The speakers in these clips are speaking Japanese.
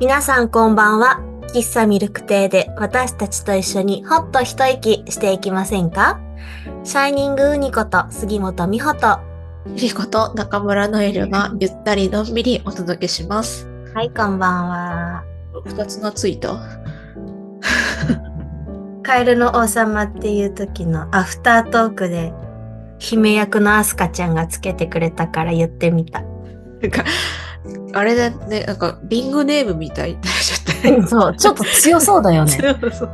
皆さんこんばんは。喫茶ミルク亭で私たちと一緒にほっと一息していきませんか？シャイニングウニこと杉本美穂と。はリコと中村ノエルがゆったりのんびりお届けします。い、こんばんは。二つがついたカエルの王様っていう時のアフタートークで姫役のアスカちゃんがつけてくれたから言ってみた。あれだね、なんか、リングネームみたいになっちゃった。そう、ちょっと強そうだよね。そうそう。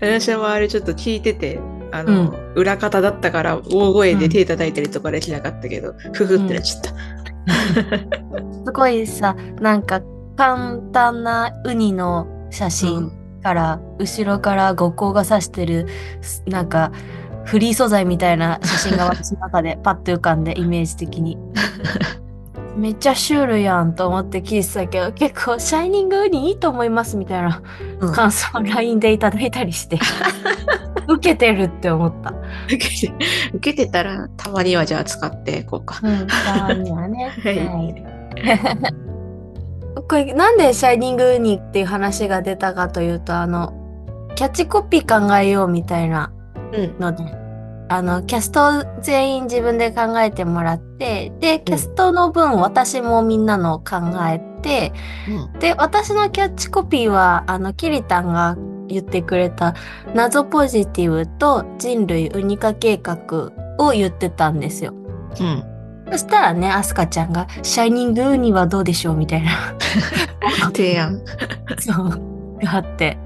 私もあれちょっと聞いてて、あの、裏方だったから大声で手叩いたりとかできなかったけど、ふふってなっちゃった。すごいさ、なんか簡単なウニの写真から、後ろから五光が指してる、すなんかフリー素材みたいな写真が私の中でパッと浮かんで、イメージ的に。めっちゃシュールやんと思って聞いてたけど、結構シャイニングウニいいと思いますみたいなうん感想を LINE でいただいたりして、受けてるって思った。受けて、たら、たまにはじゃあ使っていこうか。うん、たまにはね。はいはい。これなんでシャイニングウニっていう話が出たかというと、あの、キャッチコピー考えようみたいなうん。あの、キャスト全員自分で考えてもらって、で、キャストの分私もみんなの考えて、で、私のキャッチコピーは、あの、キリタンが言ってくれた謎ポジティブと人類ウニ化計画を言ってたんですよ。うん。そしたらね、アスカちゃんが、シャイニングウニはどうでしょう？みたいな。提案。そう。があって。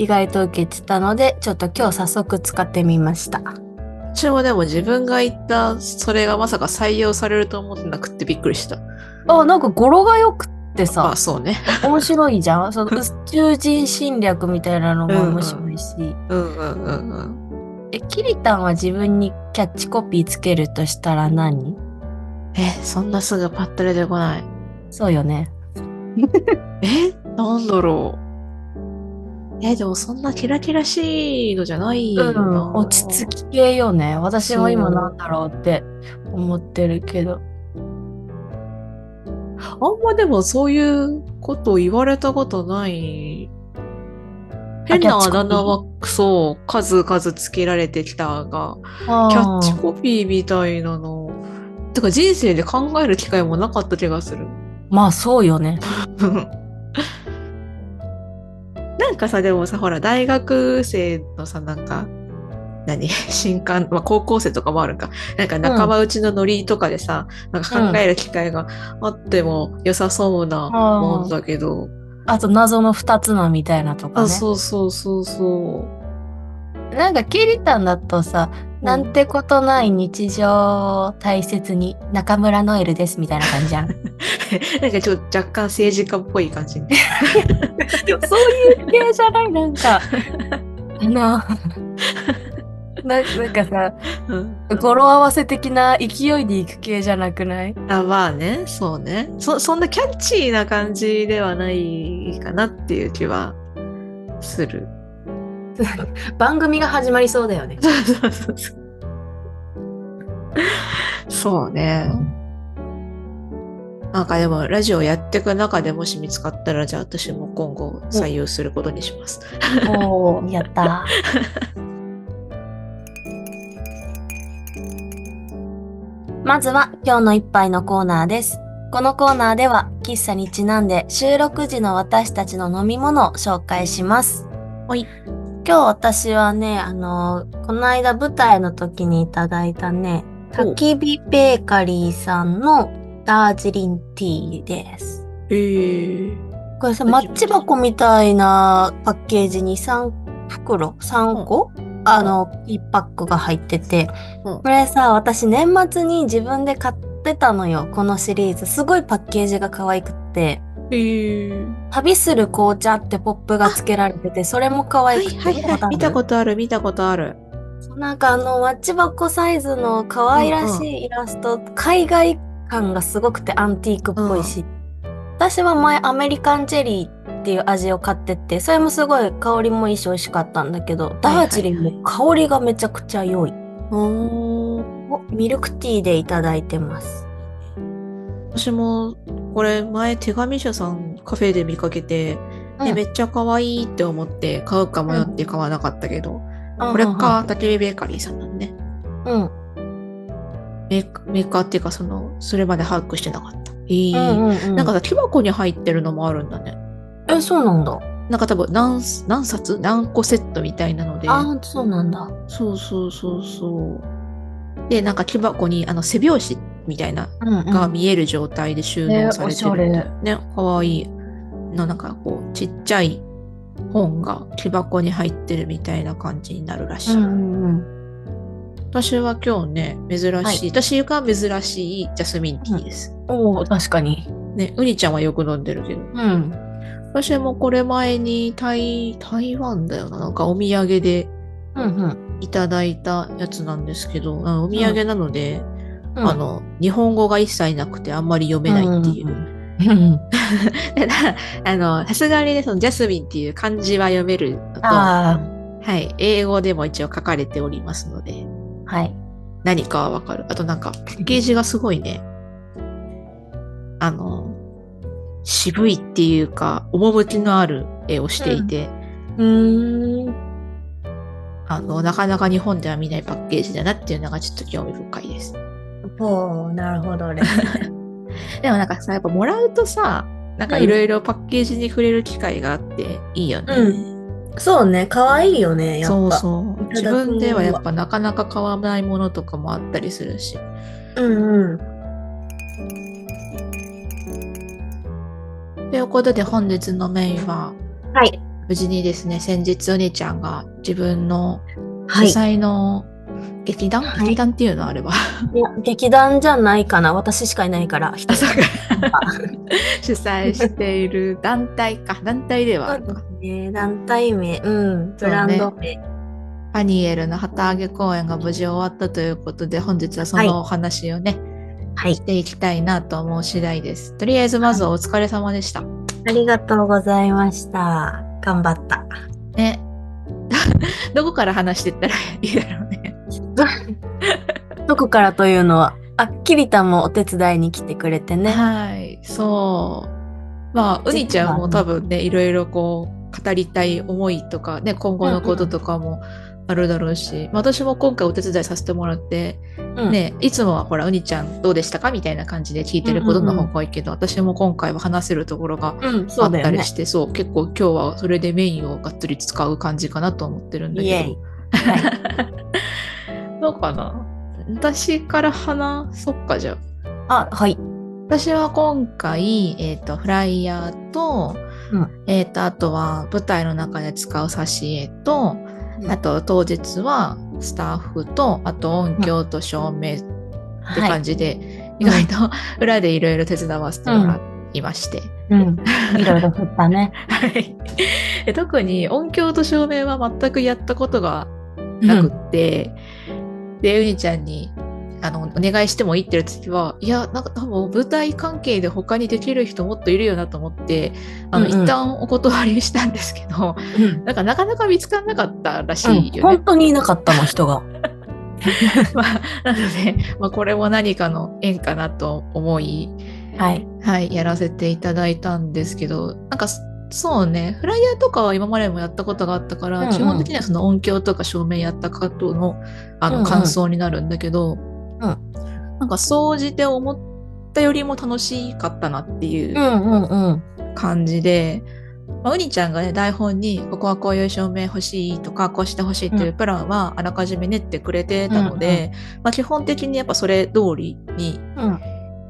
意外と受けてたので、ちょっと今日早速使ってみました。私もでも自分が言ったそれがまさか採用されると思ってなくってびっくりした。あ、なんか語呂が良くってさあ、、そうね。面白いじゃん。その宇宙人侵略みたいなのも面白いし。うんうんうんうん。え、キリタンは自分にキャッチコピーつけるとしたら何？え、そんなすぐパッと出てこない。そうよね。え、なんだろう。え、でもそんなキラキラしいのじゃないな。うん、落ち着き系よね。私も今なんだろうって思ってるけど。あんまでもそういうこと言われたことない。変なあだ名はそう、数々つけられてきたが、キャッチコピーみたいなの。てか人生で考える機会もなかった気がする。まあそうよね。なんかさ、でもさ、ほら、大学生のさ、なんか、何？新刊、まあ、高校生とかもあるか。なんか仲間内のノリとかでさ、なんか考える機会があっても良さそうなもんだけど。あと謎の二つのみたいなとかあ、ね。そうそうそうそう。なんかキリタンだとさ、なんてことない日常を大切に中村ノエルですみたいな感じじゃん。なんかちょっと若干政治家っぽい感じ。そういう系じゃない？なんか、あの、ななんかさ、うん語呂合わせ的な勢いでいく系じゃなくない？あまあね、そうね。そ、そんなキャッチーな感じではないかなっていう気はする。番組が始まりそうだよね。そうね。なんかでも、ラジオやっていく中でもし見つかったら、じゃあ私も今後採用することにします。おー、やった。まずは今日の一杯のコーナーです。このコーナーでは喫茶にちなんで収録時の私たちの飲み物を紹介します。はい。今日私はね、あのこの間舞台の時にいただいたね、焚き火ベーカリーさんのダージリンティーです。えー、これさ、マッチ箱みたいなパッケージに3袋 ?3 個、あの、1パックが入ってて、うん。これさ、私年末に自分で買ってたのよ、このシリーズ。すごいパッケージが可愛くって、えー、旅する紅茶ってポップが付けられてて、それも可はい愛くて。はいはい。見たことある、見たことある。となんかあの、マッチ箱サイズの可愛らしいイラスト、海外感がすごくてアンティークっぽいし、私は前アメリカンチェリーっていう味を買ってって、それもすごい香りもいいし美味しかったんだけど、ダージリンも香りがめちゃくちゃ良い。おミルクティーでいただいてます。私もこれ前手紙社さんカフェで見かけて、ねうんめっちゃ可愛いって思って買うか迷って買わなかったけど、あこれか、焚き火ベーカリーさんなんね。うん。メーカーメーカーっていうか、その、それまで把握してなかった。えーうんうんうん。なんかさ、木箱に入ってるのもあるんだね。え、そうなんだ。なんか多分何、何冊？何個セットみたいなので。ああ、そうなんだ。そうそうそうそう。で、なんか木箱にあの背拍子みたいなうんうん。が見える状態で収納されてるんだよね。かわいい。のなんかこう、ちっちゃい本が木箱に入ってるみたいな感じになるらしい。うんうんうん。私は今日ね、珍しい。はい私が珍しいジャスミンティーです。おお、確かに。ね、ウニちゃんはよく飲んでるけど。うん。私もこれ前に台、台湾だよな。なんかお土産でうんうん。いただいたやつなんですけど、あのお土産なので、うんあ、の、日本語が一切なくてあんまり読めないっていう。さすがにね、そのジャスミンっていう漢字は読めるのと、はあい、英語でも一応書かれておりますので、あ、はい。何かはわかる。あとなんか、パッケージがすごいね、あの、渋いっていうか、趣のある絵をしていて、うーん。あの、なかなか日本では見ないパッケージだなっていうのがちょっと興味深いです。ほう、なるほどね。でもなんかさ、やっぱもらうとさ、なんかいろいろパッケージに触れる機会があっていいよね。うそうね、可愛いよね、やっぱ。そうそう。自分ではやっぱなかなか買わないものとかもあったりするし。うんうん。ということで本日のメインは、はい。無事にですね、先日お姉ちゃんが自分の主はい。催の劇団、はい劇団っていうのあれば。いや劇団じゃないかな。私しかいないから。一人 主催している団体か。団体ではあるのか。ね、団体名、うん、ブランド名。パニエルの旗揚げ公演が無事終わったということで、本日はそのお話をね、はいし。ていきたいなと思う次第です。とりあえずまずはお疲れ様でした。ありがとうございました。頑張った。ね。どこから話していったらいいだろうね。どこからというのは、あ、キリタンもお手伝いに来てくれてね。はい、そう。まあ、うにちゃんも多分ね、いろいろこう、語りたい思いとかね、今後のこととかもあるだろうし、まあ私も今回お手伝いさせてもらって、うん、ね、いつもはほら、うにちゃんどうでしたかみたいな感じで聞いてることの方が多いけど、私も今回は話せるところがうん、あったり。して、そう,、結構今日はそれでメインをがっつり使う感じかなと思ってるんだけど。。はい。どうかな私から話そっかじゃあ。あ、はい。私は今回、えっ、と、フライヤーと、うんえっ、と、あとは舞台の中で使う挿絵と、うんあと当日はスタッフと、あと音響と照明ってはい。感じで、意外と裏でいろいろ手伝わせてもらいまして。うん。いろいろ振ったね。はい。で特に音響と照明は全くやったことがなくって、で、うにちゃんに、あの、お願いしてもいいって言う時は、いや、なんか多分舞台関係で他にできる人もっといるよなと思って、あの、うんうん一旦お断りしたんですけど、うんなんかなかなか見つからなかったらしうんいよね。本当にいなかったもん、人が。まあ、なので、まあ、これも何かの縁かなと思い、はい。はい、やらせていただいたんですけど、なんか、そうね、フライヤーとかは今までもやったことがあったから、うんうん。基本的にはその音響とか照明やった方のあのうんうん。感想になるんだけど、ん。なんか総じて思ったよりも楽しかったなっていううんうんうん。感じで、まあ、うにちゃんがね、台本に、ここはこういう照明欲しいとか、こうして欲しいっていうプランはあらかじめ練ってくれてたので、まあ、基本的にやっぱそれ通りにうん。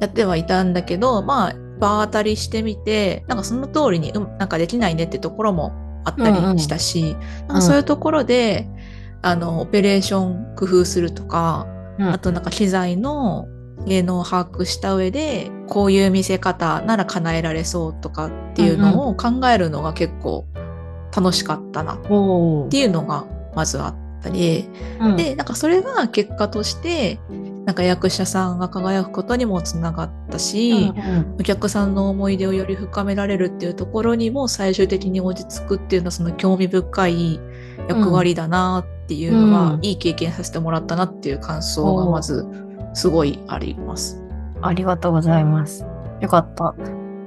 やってはいたんだけど、まあ、場当たりしてみて、なんかその通りに、うん、なんかできないねってところもあったりしたし、なんかそういうところで、あの、オペレーション工夫するとか、うん。あとなんか機材の芸能を把握した上で、こういう見せ方なら叶えられそうとかっていうのを考えるのが結構楽しかったなっおていうのがまずあったり、うん、で、なんかそれが結果として、なんか役者さんが輝くことにもつながったし、うんお客さんの思い出をより深められるっていうところにも最終的に落ち着くっていうのはその興味深い役割だなっていうのは、うんいい経験させてもらったなっていう感想がまずすごいあります。ありがとうございます。よかった。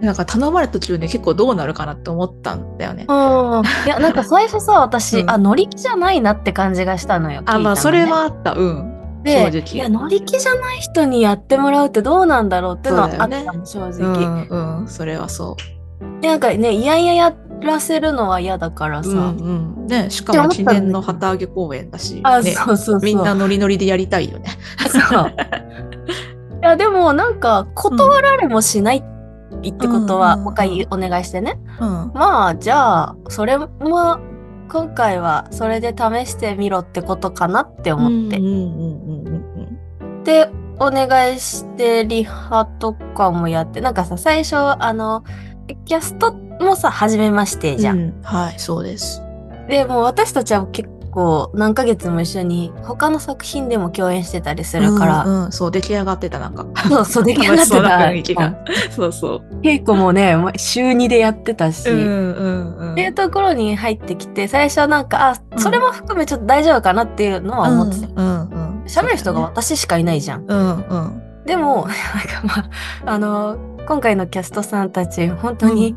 なんか頼まれた途中で結構どうなるかなって思ったんだよね。うん。いや、なんか最初さ、私、うんあ、乗り気じゃないなって感じがしたのよ。あ、まあ、それはあった。うん。で、いや、乗り気じゃない人にやってもらうってどうなんだろうってのはあったの、正う直。ん、うん、それはそでなんかね、いやいややらせるのは嫌だからう。さ。うん、うん。ね、しかも記念の旗揚げ公演だし、あ、ね、そうそうそう。みんなノリノリでやりたいよね。そう。いや、でもなんか、断られもしないってことは、うんもう一回お願いしてね。うん。まあ、じゃあ、それも、今回はそれで試してみろってことかなって思って。で、お願いして、リハとかもやって、なんかさ、最初、あの、キャストもさ、初めましてじゃん。うんはい、そうです。で、もう私たちは結構何ヶ月も一緒に他の作品でも共演してたりするから、うん、うんそう、出来上がってた、なんか。そうそう、出来上がってた。雰囲気が。そうそう。稽古もね、ま週2でやってたし、うん、うん、うん。っていうところに入ってきて、最初はなんか、あ、それも含めちょっと大丈夫かなっていうのは思ってた。うん、うん。喋る人が私しかいないじゃん。うん、うん。でも、なんかまあ、あの、今回のキャストさんたち、本当に、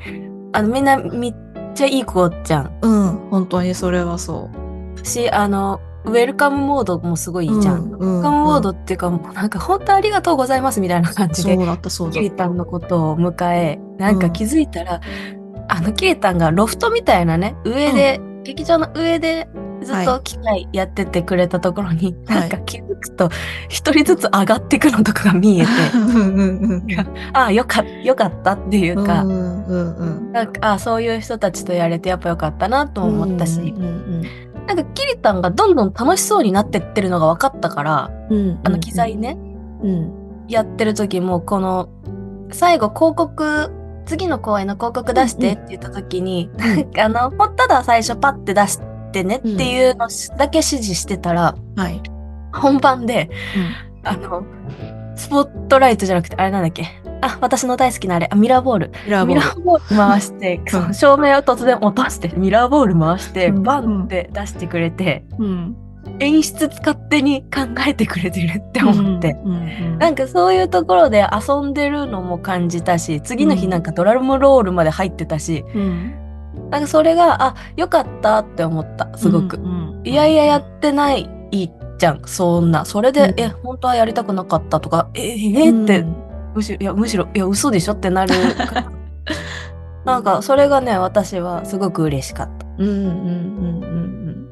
あの、みんなめっちゃいい子じゃん。うん、本当にそれはそう。し、あの、ウェルカムモードもすごいいいじゃん。ウェルカムモードっていうか、もうなんか本当ありがとうございますみたいな 感じで、キリ。タンのことを迎え、なんか気づいたら、あのキリタンがロフトみたいなね、上で、劇場の上でずっと機械やっててくれたところに、はいなんか気づくと、一人ずつ上がってくのとかが見えて。ああ、よかよかったっていうか。なんか、ああ、そういう人たちとやれてやっぱよかったなと思ったし、なんかキリタンがどんどん楽しそうになってってるのが分かったから、うん。あの機材ね、うん。やってる時もこの最後広告次の公演の広告出してって言った時に、ん。あのほただ最初パッて出してねっていうのだけ指示してたら、はい。本番であのスポットライトじゃなくてあれなんだっけ？あ私の大好きなあれあミラーボールミラーボール。ミラーボール回して、んそう照明を突然落としてミラーボール回して、うんバンって出してくれて、うん。演出勝手に考えてくれてるって思って。うん。うん。なんかそういうところで遊んでるのも感じたし、次の日なんかドラムロールまで入ってたし、うん。なんかそれが、あ、よかったって思った、すごく。うん。いやいややってないじゃん、そんな。それで、うんえ、本当はやりたくなかったとか、え、え、えって、むしろ、いや、むしろ、いや、嘘でしょってなる。なんか、それがね、私はすごく嬉しかった。うんうんうんうんうん。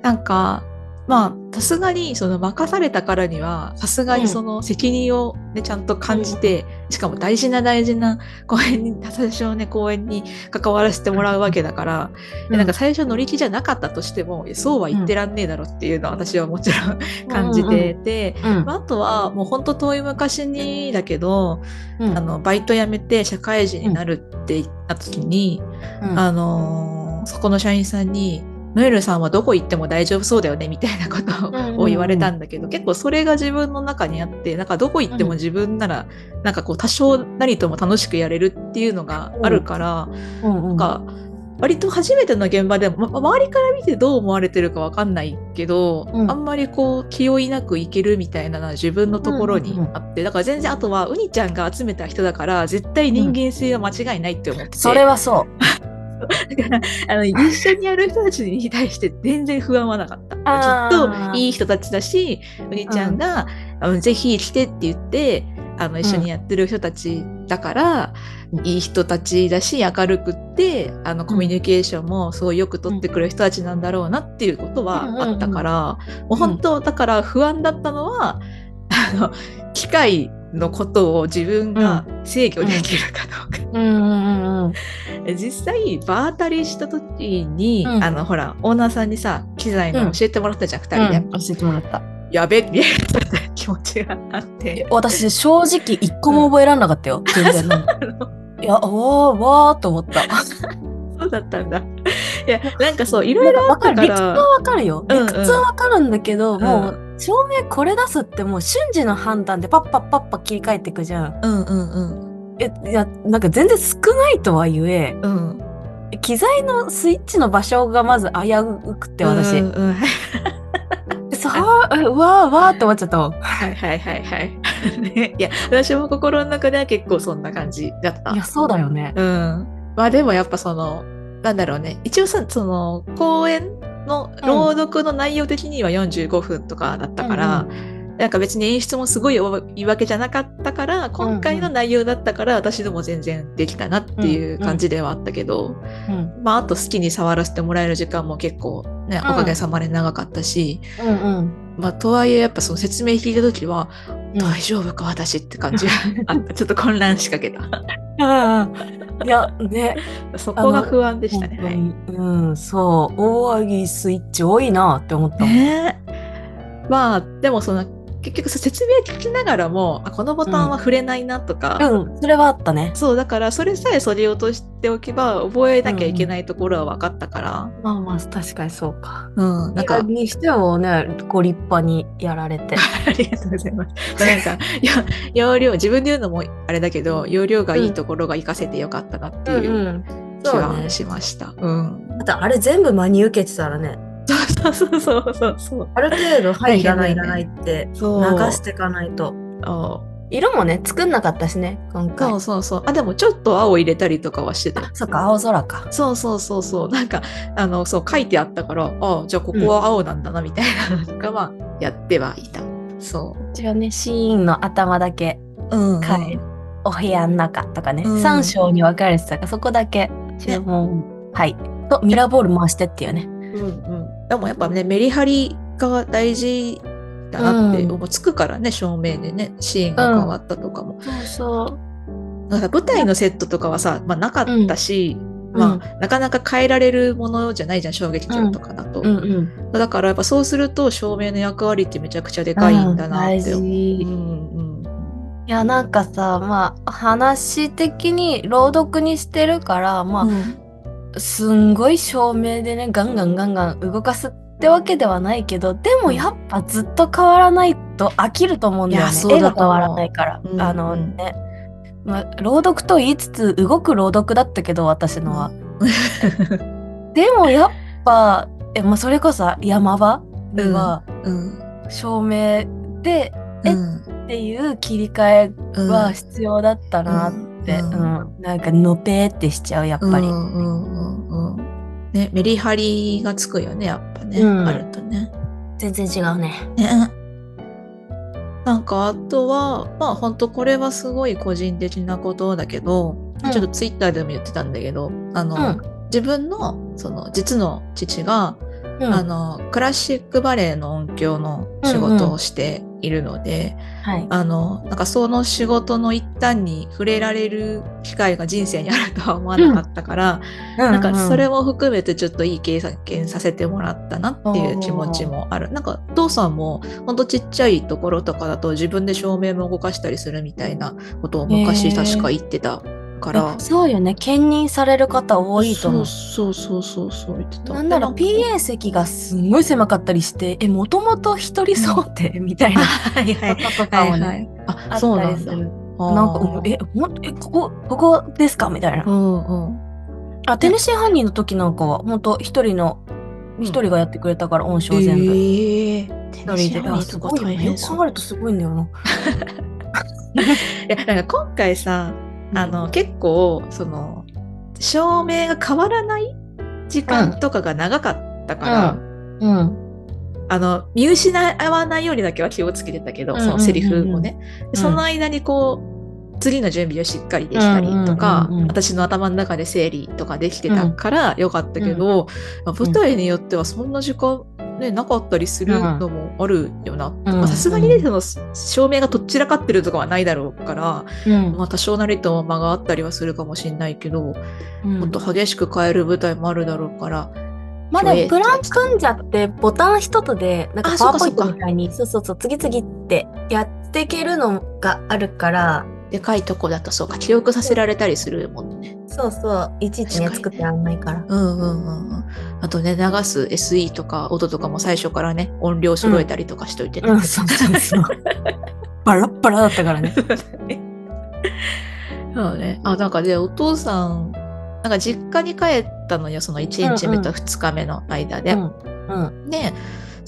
なんか、まあ、さすがに、その任されたからには、さすがにその責任をね、ちゃんと感じて、しかも大事な大事な公演に、最初のね、公演に関わらせてもらうわけだから、でなんか最初乗り気じゃなかったとしても、そうは言ってらんねえだろっていうのは私はもちろん感じてて、うん、まああとはもうほんと遠い昔にだけど、うん。あの、バイト辞めて社会人になるって言った時に、うん。あのーそこの社員さんに、ノエルさんはどこ行っても大丈夫そうだよねみたいなことうんうんうん。を言われたんだけど、結構それが自分の中にあって、なんかどこ行っても自分なら、なんかこう多少なりとも楽しくやれるっていうのがあるから、うんうん。なんか割と初めての現場でも、ま、周りから見てどう思われてるかわかんないけど、うん。あんまりこう気負いなくいけるみたいなのは自分のところにあって、だから全然あとはウニちゃんが集めた人だから絶対人間性は間違いないって思ってて、それはそう。だからあの一緒にやる人たちに対して全然不安はなかった。きっといい人たちだし、ウニちゃんが、あのぜひ来てって言って、あの一緒にやってる人たちだから、うんいい人たちだし、明るくって、あのコミュニケーションもすごいよく取ってくれる人たちなんだろうなっていうことはあったから、もう本当、だから不安だったのは、あの、機械のことを自分が制御できるかどうか。うんうん。実際場当たりした時に、うんあのほらオーナーさんにさ機材の教えてもらったじゃん、二人で、うん教えてもらった。やべみたいな気持ちがあって私、正直一個も覚えられなかったよ。全然。いや、わー、わーと思った。そうだったんだいやなんかそういろいろあったか理屈はらわかるよ。んうん屈はわかるんだけど、んもう、照明これ出すってもう瞬時の判断でパッパッパッパ切り替えていくじゃん。うんうんうんえ、いや、なんか全然少ないとはいえ、うん機材のスイッチの場所がまず危うくて、私。うんうん でそう、えうわーわーって思っちゃったもん。はいはいはいはい ね、いや、私も心の中では結構そんな感じだった。いや、そうだよね。うん。まあでもやっぱその、なんだろうね。一応さ、その、公演の朗読の内容的には45分とかだったから、なんか別に演出もすごいいいわけじゃなかったから、今回の内容だったから、私でも全然できたなっていう感じではあったけど、うんまああと好きに触らせてもらえる時間も結構ね、うんおかげさまで長かったし、うんうんまあとはいえやっぱその説明聞いた時は、うん大丈夫か私って感じ あった。ちょっと混乱しかけた。ああいやねそこが不安でしたね。はいうんそう大上ぎスイッチ多いなって思ったもん、ねまあでもその結局さ説明聞きながらもあこのボタンは触れないなとか、うんそれはあったね。そうだからそれさえそぎ落としておけば覚えなきゃいけないところは分かったから、まあまあ確かにそうか。うん、なんか。にしてはねご立派にやられて。ありがとうございます。なんかいや容量自分で言うのもあれだけど容量がいいところが活かせてよかったなっていううん気はしました。うん。あとあれ全部真に受けてたらねそうそうそうそうそう。ある程度はいいらないいらないってそう。流していかないと。あ色もね作んなかったしね今回。そうそうそう。あでもちょっと青入れたりとかはしてた。そっか青空か。そうそうそうそう。なんか、あの、そう書いてあったから、あじゃあここは青なんだな、みたいな。のとかはやってはいた。そ一応ねシーンの頭だけう。うん、お部屋の中とかね、うん。3章に分かれてたからそこだけ注文、はい。とミラーボール回してっていうね。うんうん。でもやっぱね、メリハリが大事だなってうん。思う。つくからね、照明でね、シーンが変わったとかも。そうそう。だから舞台のセットとかはさ、まあなかったし、うん。まあ、なかなか変えられるものじゃないじゃん、小劇場とかだと。うんうん。だからやっぱそうすると照明の役割ってめちゃくちゃでかいんだなって思う。うん。いやなんかさまあ話的に朗読にしてるからまあ、うんすんごい照明でねガンガンガンガン動かすってわけではないけどでもやっぱずっと変わらないと飽きると思うんだよね。絵が変わらないから、うんあのね、まあ、朗読と言いつつ動く朗読だったけど私のは、でもやっぱえ、まあ、それこそ山場ではうん照明でえうん。っていう切り替えは必要だったなって、ううんんなんかのぺーってしちゃうやっぱり。うんうんうんうんね、メリハリがつくよね、やっぱね、うんあるとね。全然違うね。ね。なんかあとは、まあ本当これはすごい個人的なことだけど、うんちょっとツイッターでも言ってたんだけど、あの、うん自分のその実の父が、うん。あのクラシックバレエの音響の仕事をしているので、はい。あのなんかその仕事の一端に触れられる機会が人生にあるとは思わなかったから、なんかそれも、も含めてちょっといい経験させてもらったなっていう気持ちもある。なんかお父さんもほんとちっちゃいところとかだと自分で照明も動かしたりするみたいなことを昔確か言ってたから。そうよね。兼任される方多いと思う。そうそうそうそう言ってた。なんだろう、で PA 席がすんごい狭かったりして、え、もともと一人想定みたいな はいはいこととかもね、はい。あ、あそう。なんだ。なんか、え、ほんえ、ここ、ここですか？みたいなう。んうん。あ、テネシー犯人の時なんかは、本当一人の、一人がやってくれたから、音声全部。ええ一人で。あ、すごいよ考えるとすごいんだよな。いや、なんか今回さ、あの、結構、その、照明が変わらない時間とかが長かったから、うん。あの、見失わないようにだけは気をつけてたけど、うん。うんうんうんそのセリフもね。でその間にこう、次の準備をしっかりできたりとか、うんうんうんうん。私の頭の中で整理とかできてたからよかったけど、舞台によってはそんな時間、ね、なかったりするのもあるよな。まあさすがにね、その照明がとっちらかってるとかはないだろうから、うん。まあ多少なりとも間があったりはするかもしれないけど、うん。もっと激しく変える舞台もあるだろうから、まあでもプラン組んじゃってボタン一つでなんかあパワーポイントみたいにそうそうそう次々ってやっていけるのがあるからでかいとこだとそうか、記憶させられたりするもんね。そうそういちいちね作ってらんないからうんうんうんうん。あとね、流す SE とか音とかも最初からね、音量揃えたりとかしといてね。うんそうそうそう バラッバラだったからね そうね。あ、なんかで、お父さん、なんか実家に帰ったのよ、その1日目と2日目の間で。うんうんで、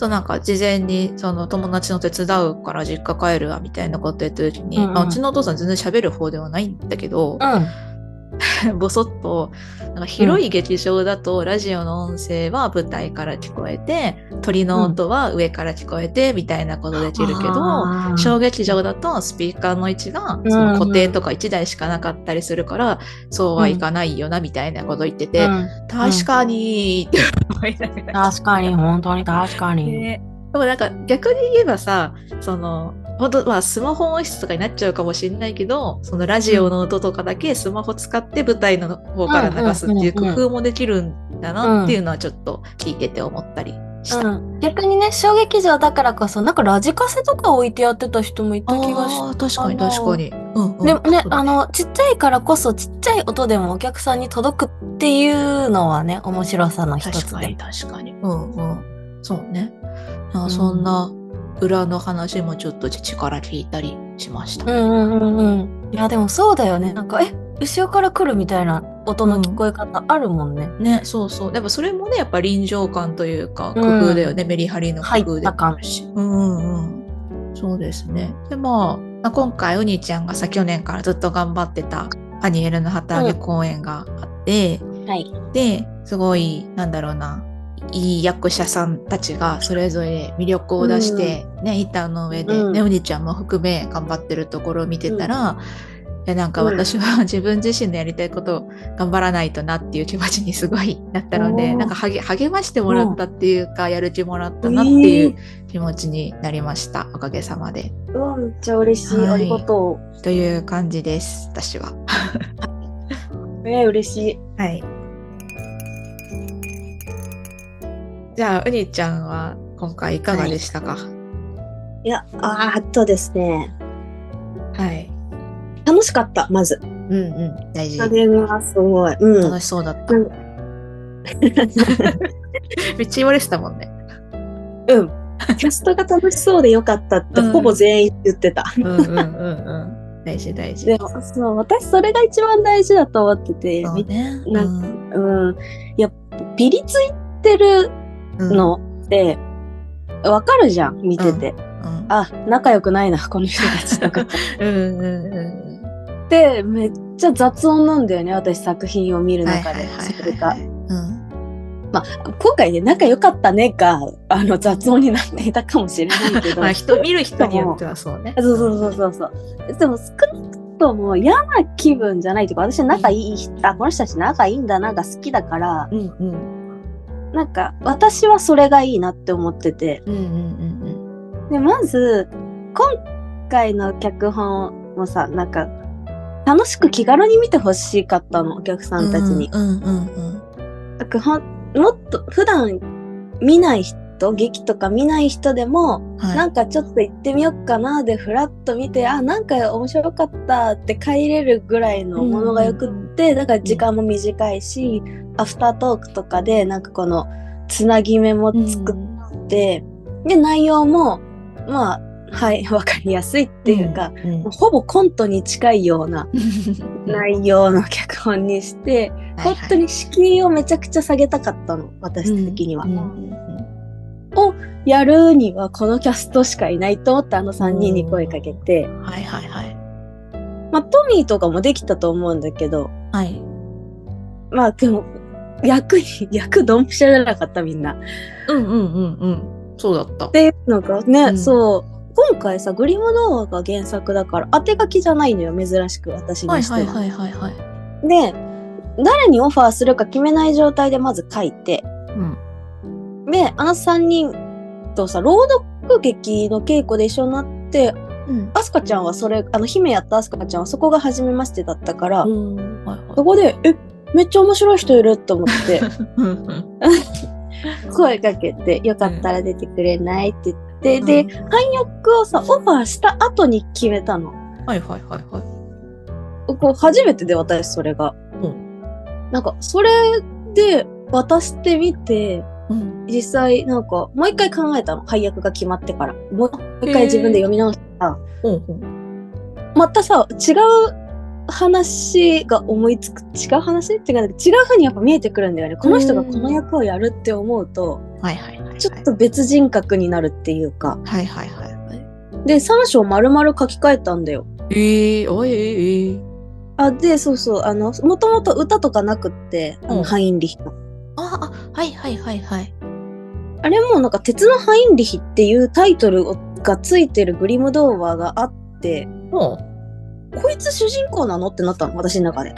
そうなんか事前にその友達の手伝うから実家帰るわみたいなこと言った時に、うんうん。まあ、うちのお父さん全然喋る方ではないんだけど、ぼそっとなんか広い劇場だとラジオの音声は舞台から聞こえて鳥の音は上から聞こえてみたいなことできるけど、あー。小劇場だとスピーカーの位置がその固定とか1台しかなかったりするから、そうはいかないよなみたいなこと言ってて、うん。確かにって思いながら。確かに、本当に確かに。ねでもなんか逆に言えばさその本当まあスマホ音質とかになっちゃうかもしれないけどそのラジオの音とかだけスマホ使って舞台の方から流すっていう工夫もできるんだなっていうのはちょっと聞いてて思ったりした。うん、逆にね小劇場だからこそなんかラジカセとか置いてやってた人もいた気がしあー確かに確かに。うんうんでもねあのちっちゃいからこそちっちゃい音でもお客さんに届くっていうのはね面白さの一つ確かにで。確かに。うんうん。そうね。あうんそんな裏の話もちょっと父から聞いたりしました。うんうんうんうん。いやでもそうだよねなんかえ後ろから来るみたいな音の聞こえ方あるもんね。ね、そうそう。でもそれもね、やっぱ臨場感というか、工うん夫だよね。メリハリの工夫でもあるし。うんうんうん。そうですね。で、まあ、まあ今回、お兄ちゃんがさ、去年からずっと頑張ってた、アニエルの旗揚げ公演があって、はい。で、すごい、なんだろうな、いい役者さんたちがそれぞれ魅力を出して、ね、板の上で、うんね、お兄ちゃんも含め頑張ってるところを見てたら、いやなんかうん私は自分自身のやりたいことを頑張らないとなっていう気持ちにすごいなったので、なんか励励ましてもらったっていうか、やる気もらったなっていう気持ちになりました。おかげさまで。うわめっちゃ嬉しい、はいありがとという感じです、私は。う。えー、嬉しい。はい。じゃあ、うにちゃんは今回いかがでしたか？いや、あーっとですね、はい。楽しかった、まず。うんうん、大事。加減がすごい。うん。楽しそうだった。うん めっちゃ言われてたもんね。うん。キャストが楽しそうでよかったって、うんほぼ全員言ってた。うんうんうんうん。大事大事。でも、そう、私それが一番大事だと思ってて、そうね。なうんうん。いや、ピリついてるうんのって、わかるじゃん、見てて。うんあ、仲良くないな、この人たちとか。うんうんうんで、めっちゃ雑音なんだよね、私作品を見うん。る中で。それが。うん。今回ね、仲良かったねが、あの、雑音になっていたかもしれないけど。まあ人見る人によってはそうね。そうそうそうそうそう。でも少なくとも嫌な気分じゃないというか、私仲いい人、あ、この人たち仲いいんだなが好きだから、うんうん。なんか私はそれがいいなって思ってて。うんうんうんで、まず、今回の脚本もさ、なんか、楽しく気軽に見てほしかったの、お客さうん。んたちに。うんうんうんなんかほんもっと普段見ない人、劇とか見ない人でも、うん。はい。なんかちょっと行ってみようかなでフラッと見て、あ、なんか面白かったって帰れるぐらいのものがよくって、だから時間も短いし、アフタートークとかでなんかこのつなぎ目も作って、で、内容も、まあ、はい、わかりやすいっていうか、うん、うん。ほぼコントに近いような 内容の脚本にして、本当に敷居をめちゃくちゃ下げたかったの、私的には。うんうんやるにはこのキャストしかいないと思ってあの3人に声かけて、うんはいはいはい。まあトミーとかもできたと思うんだけど、はい。まあでも、役に、役ドンピシャじゃなかったみんな。っうんうんうんうん。そうだった。ていうのがね、うんそう。今回さ、グリムノアが原作だから、当て書きじゃないのよ、珍しく私にしては。はいはいはいはいはい。で、誰にオファーするか決めない状態でまず書いて、うん。で、あの3人とさ、朗読劇の稽古で一緒になって、うん。アスカちゃんはそれ、あの、姫やったアスカちゃんはそこが初めましてだったから、うんはいはいそこで、え、めっちゃ面白い人いると思って、声かけて、よかったら出てくれないって言って、うんで、配役をさ、オファーした後に決めたの。はいはいはいはい。こう初めてで私、それが。うなんか、それで渡してみて、うん。実際、なんか、もう一回考えたの。配役が決まってから。もう一回自分で読み直したら、ほうほうまたさ、違う話が思いつく、違う話？っていうか、違う風にやっぱ見えてくるんだよね。この人がこの役をやるって思うと、はいはいはい。ちょっと別人格になるっていうか。はいはいはいはい。で、3章丸々書き換えたんだよ。ええー、おいえええー。あ、で、そうそう、あの、もともと歌とかなくって、あうんの、ハインリヒの。ああ、はいはいはいはい。あれもなんか、鉄のハインリヒっていうタイトルがついてるグリム童話があって、もこいつ主人公なの？ってなったの、私の中で。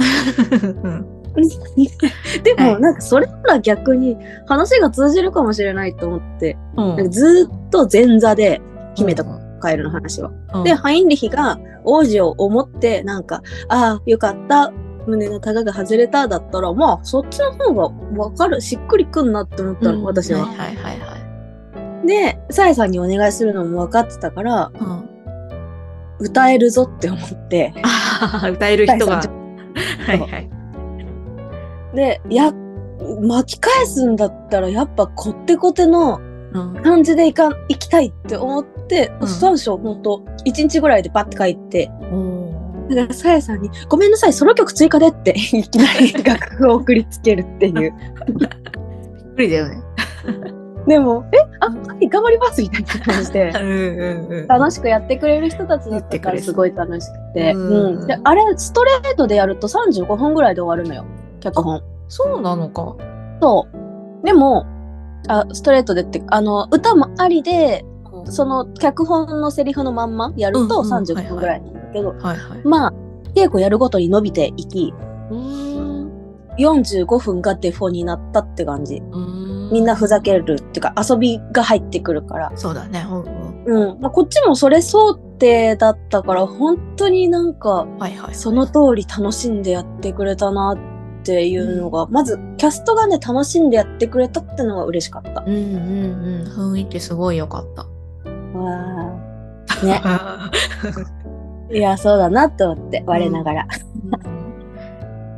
でも、はい。なんかそれなら逆に話が通じるかもしれないと思って、うん。ずーっと前座で姫とカエルの話は。うん。で、ハインリヒが王子を思って、なんか、ああ、よかった、胸のタガが外れた。だったら、まあ、そっちの方がわかる、しっくりくんなって思ったの、うん。私は。はいはいはいはい。で、サエさんにお願いするのも分かってたから、うん。歌えるぞって思って、ああ、歌える人が。第はいはい。で、や、巻き返すんだったら、やっぱこってこてのうん。感じでいかん、行きたいって思って、うん3章ほんと、1日ぐらいでバッて書いて、だから、さやさんに、ごめんなさい、ソロ曲追加でって、いきなり楽譜を送りつけるっていう。びっくりだよね。でも、え、あ、はい、頑張りますみたいな感じで う、ん。楽しくやってくれる人たちだったから、すごい楽しくて。うんうん。で、あれ、ストレートでやると35分ぐらいで終わるのよ、脚本。そうなのか。そう。でも、あ、ストレートでって、あの、歌もありで、その脚本のセリフのまんまやるとうんうん30分ぐらいなんだけど。まあ、稽古やるごとに伸びていき、うーん。45分がデフォになったって感じ。うーんみんなふざけるっていうか遊びが入ってくるから。そうだね。うんうん。うん。まあ、こっちもそれ想定だったから、本当になんか、はいはい。その通り楽しんでやってくれたなっていうのが、まず、キャストがね、楽しんでやってくれたってのが嬉しかった。うんうんうん。雰囲気すごい良かった。わー ね。いや、そうだなって思って、我ながら。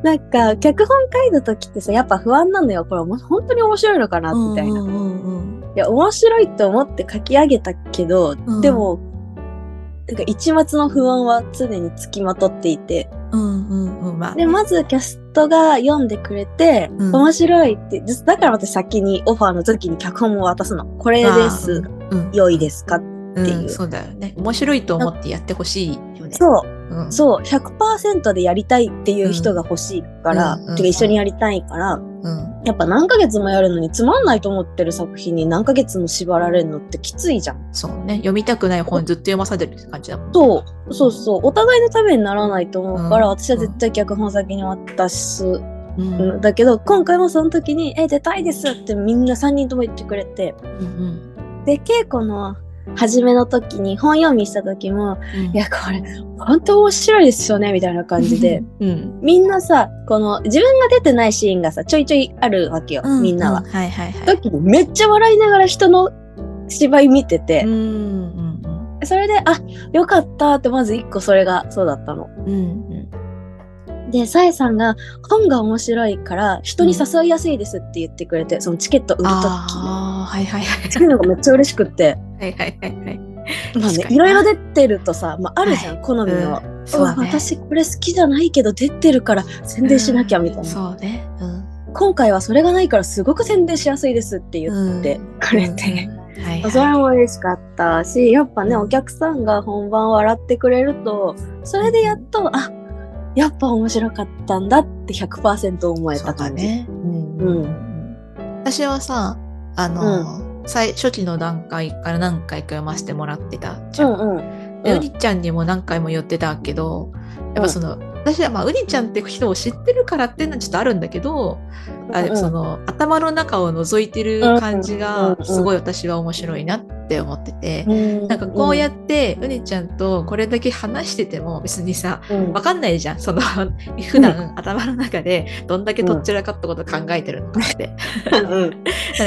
なんか、脚本書いた時ってさ、やっぱ不安なのよ。これ、も本当に面白いのかなみたいな。うんうんうんいや、面白いと思って書き上げたけど、うんでも、なんか一末の不安は常につきまとっていて、うんうんうん。まあね。で、まずキャストが読んでくれて、うん面白いって、ずだから私先にオファーの時に脚本も渡すの。これです。うん。良いですかっていうそうだよね。面白いと思ってやってほしいよね。そう、うん。そう、100%でやりたいっていう人が欲しいから、うん一緒にやりたいから、うん。やっぱ何ヶ月もやるのにつまんないと思ってる作品に何ヶ月も縛られるのってきついじゃん。そうね。読みたくない本ずっと読まされる感じだもん。そう、そうそう。お互いのためにならないと思うから、うん私は絶対脚本先に渡すうん。んだけど、今回もその時に、え、出たいですってみんな3人とも言ってくれて、うんで、稽古の初めの時に本読みした時も、うん。いや、これ、本当面白いですよね、みたいな感じで。うん。みんなさ、この、自分が出てないシーンがさ、ちょいちょいあるわけよ、うん。みんなは。うはいはいはい。時にめっちゃ笑いながら人の芝居見ててうん、うんそれで、あ、よかったって、まず一個それがそうだったの。うん。うんで、さえさんが本が面白いから人に誘いやすいですって言ってくれて、そのチケット売るときに。ああ、はいはいはい。そういうのがめっちゃ嬉しくって。はいはいはいはい。まあねいろいろ出てるとさ、まああるじゃん、はい好みの。うんそうね。私これ好きじゃないけど出てるから宣伝しなきゃみたいな。そうね。うん。今回はそれがないからすごく宣伝しやすいですって言ってくれて。うん。はいはい。それも嬉しかったし、やっぱね、うんお客さんが本番笑ってくれると、それでやっと、あ、やっぱ面白かったんだって100%思えた感じ。ね。うんうん私はさ、あの、最初期の段階から何回か読ませてもらってたじゃん。うんうん。でうりちゃんにも何回も言ってたけど、やっぱその、私はまあうりちゃんって人を知ってるからっていうのはちょっとあるんだけど、あうん。うんその頭の中を覗いてる感じがすごい私は面白いなって思ってて、うん。なんかこうやってうりちゃんとこれだけ話してても別にさ、うん。わかんないじゃん。その、普段頭の中でどんだけとっちらかったこと考えてるのかって。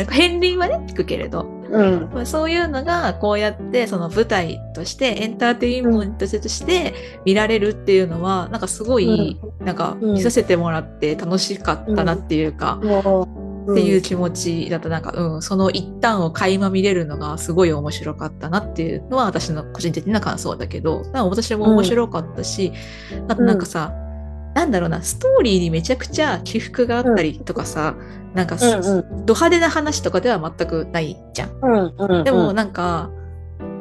片鱗はね、聞くけれど、うん。まあ、そういうのがこうやってその舞台としてエンターテインメントとして見られるっていうのは、なんかすごい、なんかうん。見させてもらって楽しかったなっていうか、もうっていう気持ちだとなんか、うん、その一端を垣間見れるのがすごい面白かったなっていうのは私の個人的な感想だけど、私も面白かったし、あとなんかさ、なんだろうな、ストーリーにめちゃくちゃ起伏があったりとかさ、なんか、うんうんド派手な話とかでは全くないじゃん。うんうん。でもなんか、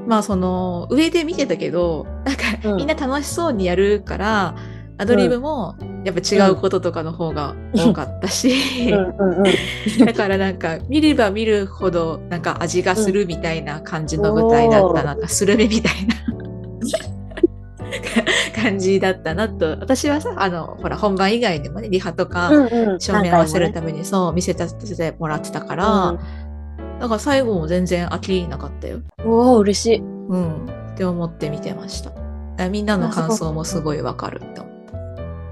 まあその上で見てたけど、なんかうんみんな楽しそうにやるから、アドリブもやっぱ違うこととかの方が多かったし、うんうんうん。だからなんか見れば見るほどなんか味がするみたいな感じの舞台だったな、なんかスルメみたいな感じだったなと。私はさ、あの、ほら本番以外でもね、リハとか、うんうん。照明合わせるためめにそう見せてもらってたから、だから最後も全然飽きなかったよ。おお、嬉しい。うん。って思って見てました。みんなの感想もすごいわかるって思う。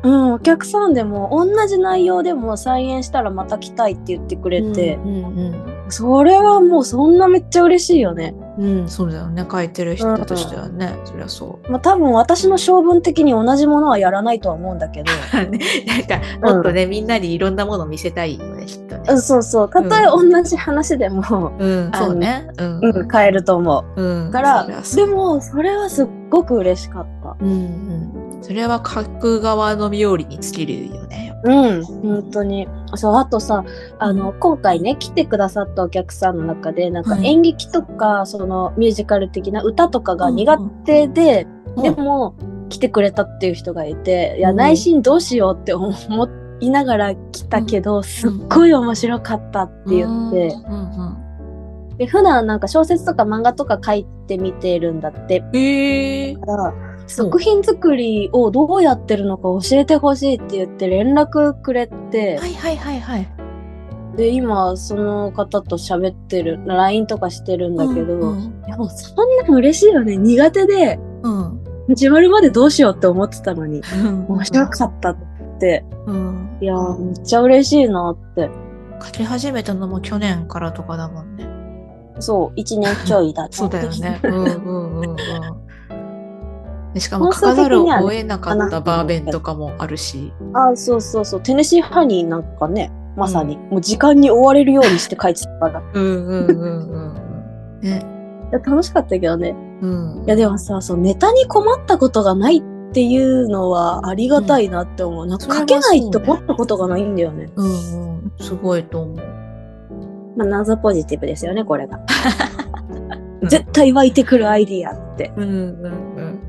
うん、お客さんでも同じ内容でも再演したらまた来たいって言ってくれて、うんうんそれはもうそんなめっちゃ嬉しいよね。うん。うん、そうだよね。書いてる人としてはね、そりゃそう。まあ多分私の性分的に同じものはやらないとは思うんだけど、ねなんか、もっとね、みんなにいろんなものを見せたいよね、きっとねうん、。そうそう、たとえ同じ話でも、うん、そうね。うん。うん、変えると思うん。う。からでもそれはすっごく嬉しかった。うんうん。それは書く側の冥利に尽きるよね。うん、本当に。そう、あとさ、あの、今回ね、来てくださったお客さんの中で、なんかはい演劇とか、そのミュージカル的な歌とかが苦手で、でも、来てくれたっていう人がいて、いや、うん。内心どうしようって思いながら来たけど、すっごい面白かったって言って、うん。うん。で、普段なんか小説とか漫画とか書いてみてるんだって。へえ。から作品作りをどうやってるのか教えてほしいって言って連絡くれて、はいはいはいはい。で、今その方と喋ってる、LINE とかしてるんだけど、うんいやもうそんなの嬉しいよね。苦手で、うん。始まるまでどうしようって思ってたのに、うん面白かったって。うん。いやー、めっちゃ嬉しいなって。書き始めたのも去年からとかだもんね。そう、一年ちょいだった。そうだよね。うんうんうんうん。でしかも書かざるを得なかったバーベンとかもあるし。あ、そうそうそう。テネシーハニーなんかね、まさに、もう時間に追われるようにして書いてたから。いうんうんうんうんうん。ね。や、楽しかったけどね。うん。いや、でもさ、そう、ネタに困ったことがないっていうのはありがたいなって思う。なんかそれは書けないって思ったことがないんだよね。うんうん。すごいと思う。まあ、謎ポジティブですよね、これが。う ん絶対湧いてくるアイディアって。うんうんうん。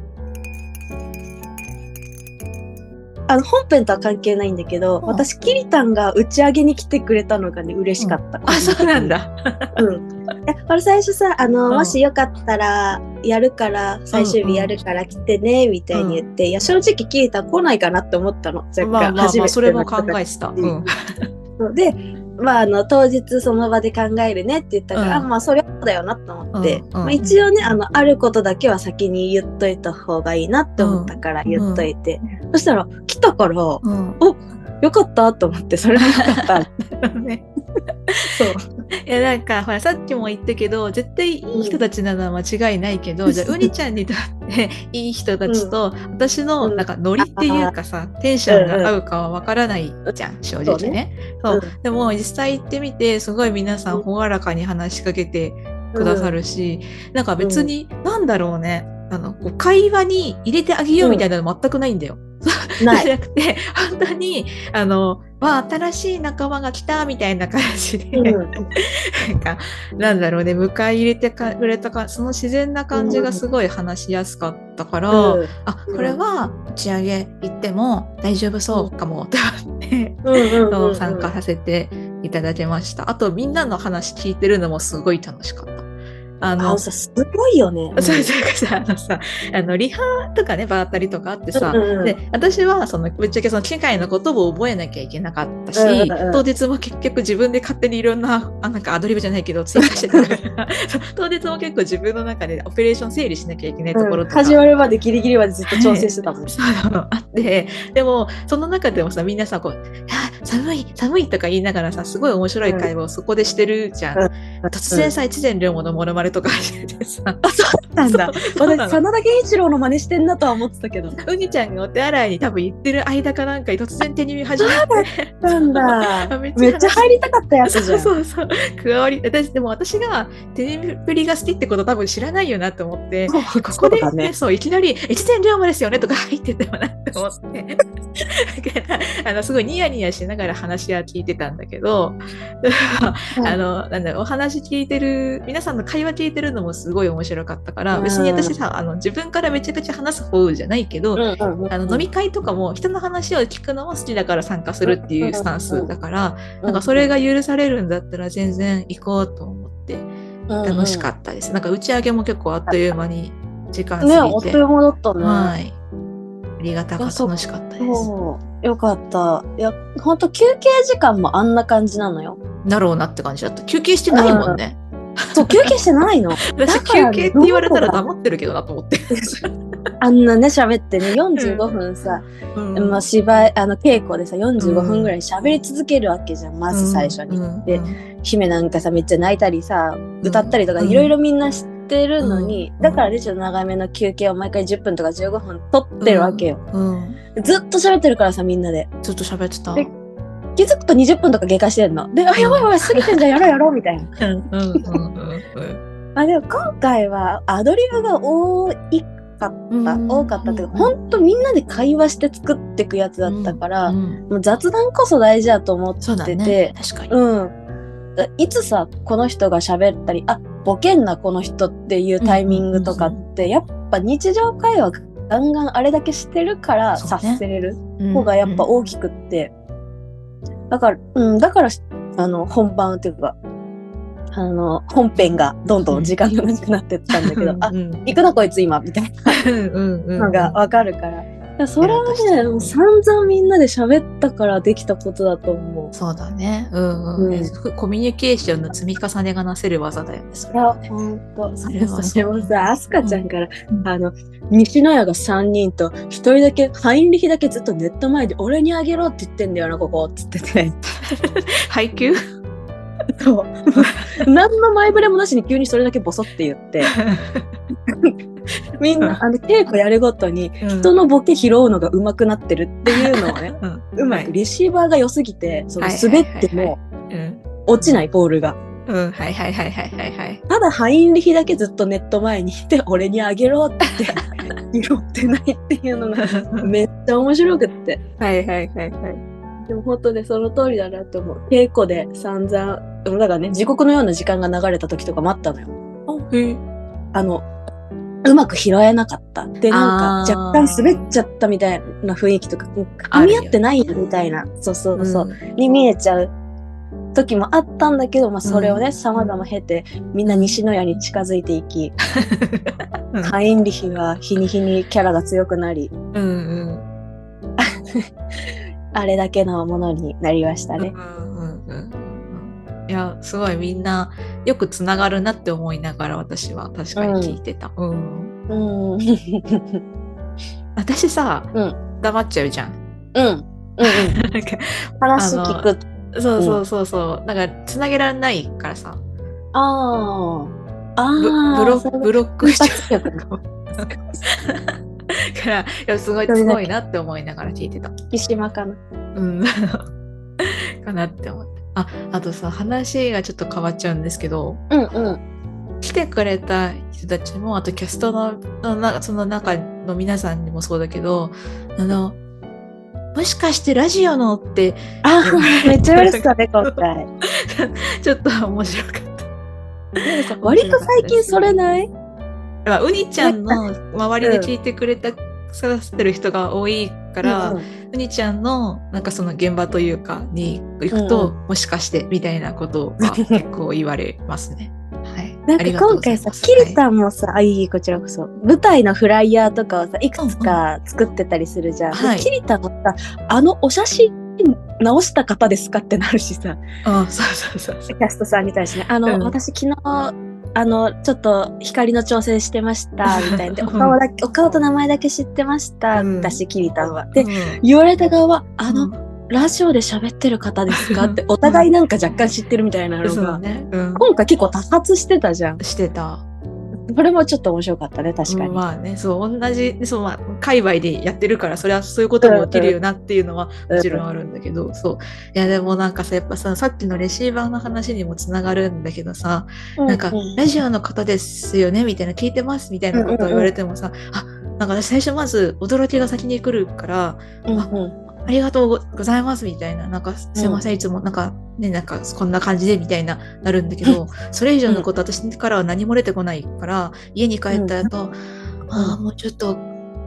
あの、本編とは関係ないんだけど、うん私、キリタンが打ち上げに来てくれたのがね、嬉しかった。あ、そうなん。だ。うん。え、これ最初さ、あの、うんもしよかったら、やるから、最終日やるから来てね、みたいに言って、いや、正直キリタン来ないかなって思ったの。若干まあまあまあ、初めてそれも考えてた。ううんで、まあ、あの、当日その場で考えるねって言ったから、うん。あまあ、そりゃそうだよなと思って、うんうん。まあ、一応ね、あの、あることだけは先に言っといた方がいいなって思ったから言っといて、そしたら、来たから、うん。よかったと思って、それもよかった。ね。そう。いやなんかほらさっきも言ったけど絶対いい人たちなのは間違いないけど、じゃあうにちゃんにとって いい人たちと、私のなんかノリっていうかさ、テンションが合うかはわからないじゃん、正直ね。そうう。ん。でも実際行ってみてすごい皆さん朗らかに話しかけてくださるし、なんか別に、なんだろうね。あのこう会話に入れてあげようみたいなの全くないんだよ。じゃなくて本当にあのわあ新しい仲間が来たみたいな感じで、うんなんか、なんだろうね、迎え入れてかくれたか、その自然な感じがすごい話しやすかったから、うんあ、これは打ち上げ行っても大丈夫そうかもって思って、うん参加させていただきました。あと、みんなの話聞いてるのもすごい楽しかった。あのあの、さ、すごいよね。そうそうさ、あのさ、あの、リハとかね、バータリとかあってさ、うんうんうん。で、私は、その、ぶっちゃけその機械のことを覚えなきゃいけなかったし、うんうんうん。当日も結局自分で勝手にいろんな、あ、なんかアドリブじゃないけど、追加してたから、そう当日も結構自分の中でオペレーション整理しなきゃいけないところうん。とか。始まるまでギリギリまでずっと調整してたもん。そうなのあって。でもその中でもさみんなさこう「あ寒い、寒いとか言いながらさ、すごい面白い会話をそこでしてるじゃん。うん。突然さ、一前両ものモノマネとか始めてさ、あ、そうなんだ。そうなの。私、真田源一郎の真似してんなとは思ってたけど。うにちゃんがお手洗いに多分行ってる間かなんかに突然手に始めて、なんだ。めめっちゃ入りたかったやつじゃん。そうそうそう。加わり、私、でも私がテニプリが好きってこと多分知らないよなと思って、ここで、そう。だねね、そう、いきなり、越前龍馬ですよねとか入っててもなって思って。だから、あの、すごいニヤニヤしながら話は聞いてたんだけど、うんあの、なんだろう、お話聞いてる、皆さんの会話聞いてるのもすごい面白かったから、うん別に私さ、あの、自分からめちゃくちゃ話す方じゃないけど、あの飲み会とかも人の話を聞くのも好きだから参加するっていうスタンスだから、なんかそれが許されるんだったら全然行こうと思って楽しかったです。なんか打ち上げも結構あっという間に時間過ぎね、て。あっという間だったね。はい。ありがたかった。楽しかったです。よかった。いや、ほんと休憩時間もあんな感じなのよ。だろうなって感じだった。休憩してないもんね。そう、休憩してないの。私だからね休憩って言われたら黙ってるけどなと思って。あんなね、喋ってね、45分さ、うんまあ、芝居、あの、稽古でさ、45分ぐらい喋り続けるわけじゃん、まず最初に。うんで姫なんかさ、めっちゃ泣いたりさ、歌ったりとか、うんいろいろみんな知ってるのに、うんだからね、ちょっと長めの休憩を毎回10分とか15分取ってるわけよ。うんずっと喋ってるからさ、みんなで。ずっと喋ってた。で気づくと20分とか経過してんの。で、あ、やばいやばい、過ぎてんじゃん、やろうやろう、みたいな。あ、でも今回はアドリブが多いかった、うん多かったっていうか、うんほんとみんなで会話して作っていくやつだったから、うんもう雑談こそ大事だと思ってて、ね。確かに。うん。いつさ、この人が喋ったり、あ、ボケんな、この人っていうタイミングとかって、やっぱ日常会話ガンガンあれだけしてるから察せれるうん方がやっぱ大きくって、だから、うん、だから、あの、本番っていうか、あの、本編がどんどん時間が長くなってったんだけど、あ、うん行くなこいつ今、みたいなのがわかるから。いやそれはね、もう散々みんなで喋ったからできたことだと思う。そうだね。うんうん。うんコミュニケーションの積み重ねがなせる技だよね。それはね。ほんと。それはれそれもさ、アスカちゃんから、うんあの、西野屋が3人と、1人だけ、ハインリヒだけずっとネット前で、俺にあげろって言ってんだよな、ここ、つってて。配給？そう。何の前触れもなしに急にそれだけボソって言って、みんな、あの、稽古やるごとに、人のボケ拾うのが上手くなってるっていうのをね、うまい。レシーバーが良すぎて、そのはい滑ってもうん落ちないボールが。うん。はいはいはいはいはいはい。ただ、ハインリヒだけずっとネット前にいて、俺にあげろって言って、拾ってないっていうのが、めっちゃ面白くって。はいはいはいはい。でも本当ね、その通りだなと思う。稽古で散々、だからね、地獄のような時間が流れた時とかもあったのよ。あ、へえ。あの、うまく拾えなかった。で、なんか若干滑っちゃったみたいな雰囲気とか、噛み合ってないみたいな、そうそうそう、に見えちゃう時もあったんだけど、まあそれをね、うん。様々経て、みんな西野屋に近づいていき、うん。ハインリヒは日に日にキャラが強くなり、うんうん。あれだけのものになりましたね。うんうんうんうんいや、すごいみんなよくつながるなって思いながら私は確かに聞いてた。うん。うん。うん。私さ、うん黙っちゃうじゃん。うん。うん。なんか話聞く。そうそうそうそう。なんかつなげられないからさ。ああ。ブああ。ブロブロックしちゃう。から、いや、すごい、すごいなって思いながら聞いてた。木島かな。うん。かなって思って。あ、あとさ、話がちょっと変わっちゃうんですけど、うんうん。来てくれた人たちも、あとキャストの、のなその中の皆さんにもそうだけど、あの、もしかしてラジオのって、ああ、めっちゃ言われてたね、今回。ちょっと面白かった。割と最近それない？まあ、うにちゃんの周りで聞いてくれた、させてる人が多いから、うんうにちゃんのなんかその現場というかに行くと、うんもしかしてみたいなことが結構言われますね。はい。なんか今回さ、キリタンもさ、あ、いい、こちらこそ。舞台のフライヤーとかをさ、いくつか作ってたりするじゃん。ではいキリタンもさ、あのお写真直した方ですかってなるしさ、あそうそうそう。キャストさんに対してね、あの、うん私昨日、あの、ちょっと光の調整してました、みたいな。お顔だけ、お顔と名前だけ知ってました、うんだし、キリタンは。で、うん言われた側は、あの、うんラジオで喋ってる方ですか？って、お互いなんか若干知ってるみたいなのが、ね。うん。今回結構多発してたじゃん。してた。これもちょっと面白かったね、確かに。うんまあね、そう、同じ、そう、まあ、界隈でやってるから、それはそういうことも起きるよなっていうのはもちろんあるんだけど、そう。いや、でもなんかさ、やっぱさ、さっきのレシーバーの話にもつながるんだけどさ、なんか、うラジオの方ですよねみたいな、聞いてますみたいなことを言われてもさ、あ、なんか私最初まず驚きが先に来るから、うんうん。ありがとうございますみたいな、なんかすいません、いつもなんかね、なんかこんな感じでみたいな、なるんだけど、それ以上のこと私からは何も出てこないから、家に帰った後、ああ、もうちょっと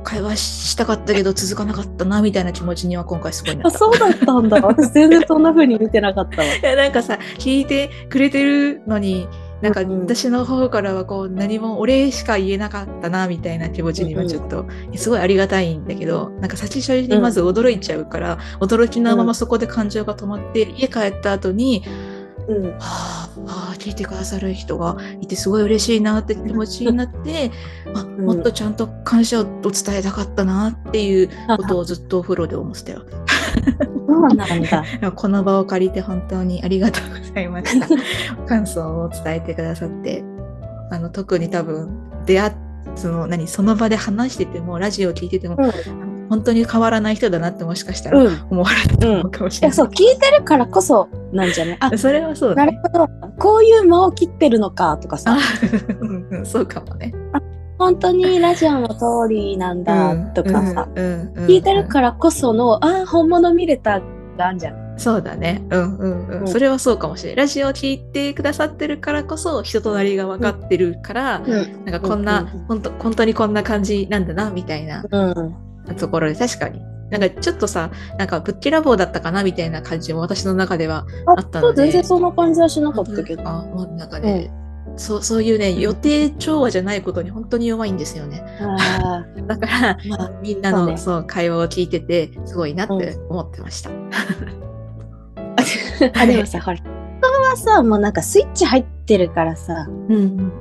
会話したかったけど続かなかったな、みたいな気持ちには今回すごいなあ、った。そうだったんだ。私全然そんな風に見てなかったわ。いやなんかさ聞いてくれてるのになんか私の方からはこう何もお礼しか言えなかったなみたいな気持ちにはちょっとすごいありがたいんだけどなんか先初にまず驚いちゃうから、驚きのままそこで感情が止まって家帰った後に、うん。はあ聞いてくださる人がいてすごい嬉しいなって気持ちになって、あんもっとちゃんと感謝を伝えたかったなっていうことをずっとお風呂で思ってたよ。そうなんだ。この場を借りて本当にありがとうございました。感想を伝えてくださって、あの特に多分出会っその何その場で話しててもラジオを聞いてても、本当に変わらない人だなってもしかしたらうん。思われたのかもしれない。いや、そう、聞いてるからこそなんじゃないあ、それはそうだね。なるほど。こういう間を切ってるのかとかさあ、うんうんそうかもね。本当にラジオの通りなんだとかさ、聞いてるからこその、あ、本物見れたがあんじゃん。そうだね。うんうんうん。うんそれはそうかもしれない。ラジオを聞いてくださってるからこそ人となりが分かってるから、うん。なんかこんな、うんうんうん本当本当にこんな感じなんだなみたいなうん。ところで確かに。なんかちょっとさ、なんかぶっきらぼうだったかなみたいな感じも私の中ではあったので。全然そんな感じはしなかったけど。あもうなんかね、そうそういうね、予定調和じゃないことに本当に弱いんですよね。あだから、ーまあ、みんなのそうねそう会話を聞いてて、すごいなって思ってました。あ、でもさ、ほら、人はさ、もうなんかスイッチ入ってるからさ、うん。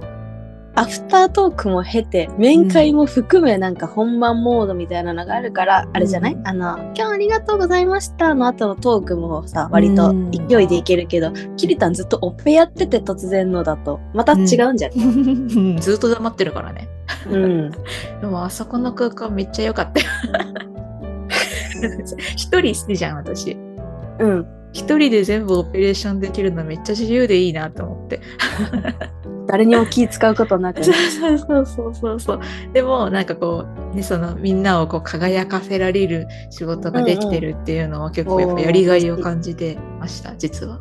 アフタートークも経て、面会も含めなんか本番モードみたいなのがあるから、あれじゃない？うんあの、今日ありがとうございましたの後のトークもさ、割と勢いでいけるけど、キリタンずっとオペやってて突然のだと、また違うんじゃない、うん ずっと黙ってるからね。うん、でもあそこの空間めっちゃ良かったよ。一人好きじゃん、私。うん。一人で全部オペレーションできるのめっちゃ自由でいいなと思って。誰にも気使うことなくそね。うそうそうそうそう。でもなんかこう、ね、そのみんなをこう輝かせられる仕事ができてるっていうのは結構やっぱやりがいを感じてました、実は。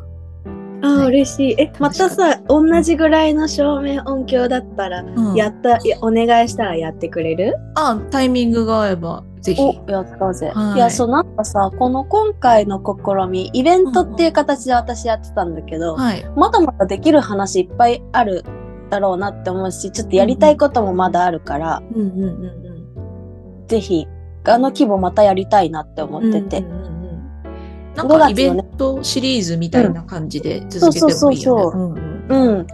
ああ、はい嬉しい。え、またさ、同じぐらいの照明音響だったら、うんやった、いやお願いしたらやってくれる？あ、タイミングが合えばぜひ。お、やったぜ。はいい、や、そう、なんかさ、この今回の試み、イベントっていう形で私やってたんだけど、はい。まだまだできる話いっぱいあるだろうなって思うし、ちょっとやりたいこともまだあるから、うんうんうんうん。ぜひ、あの規模またやりたいなって思ってて。うんうんうんうんなん5月よねかイベントシリーズみたいな感じで続けてもいいよね。そうそうそうそうんうんうん。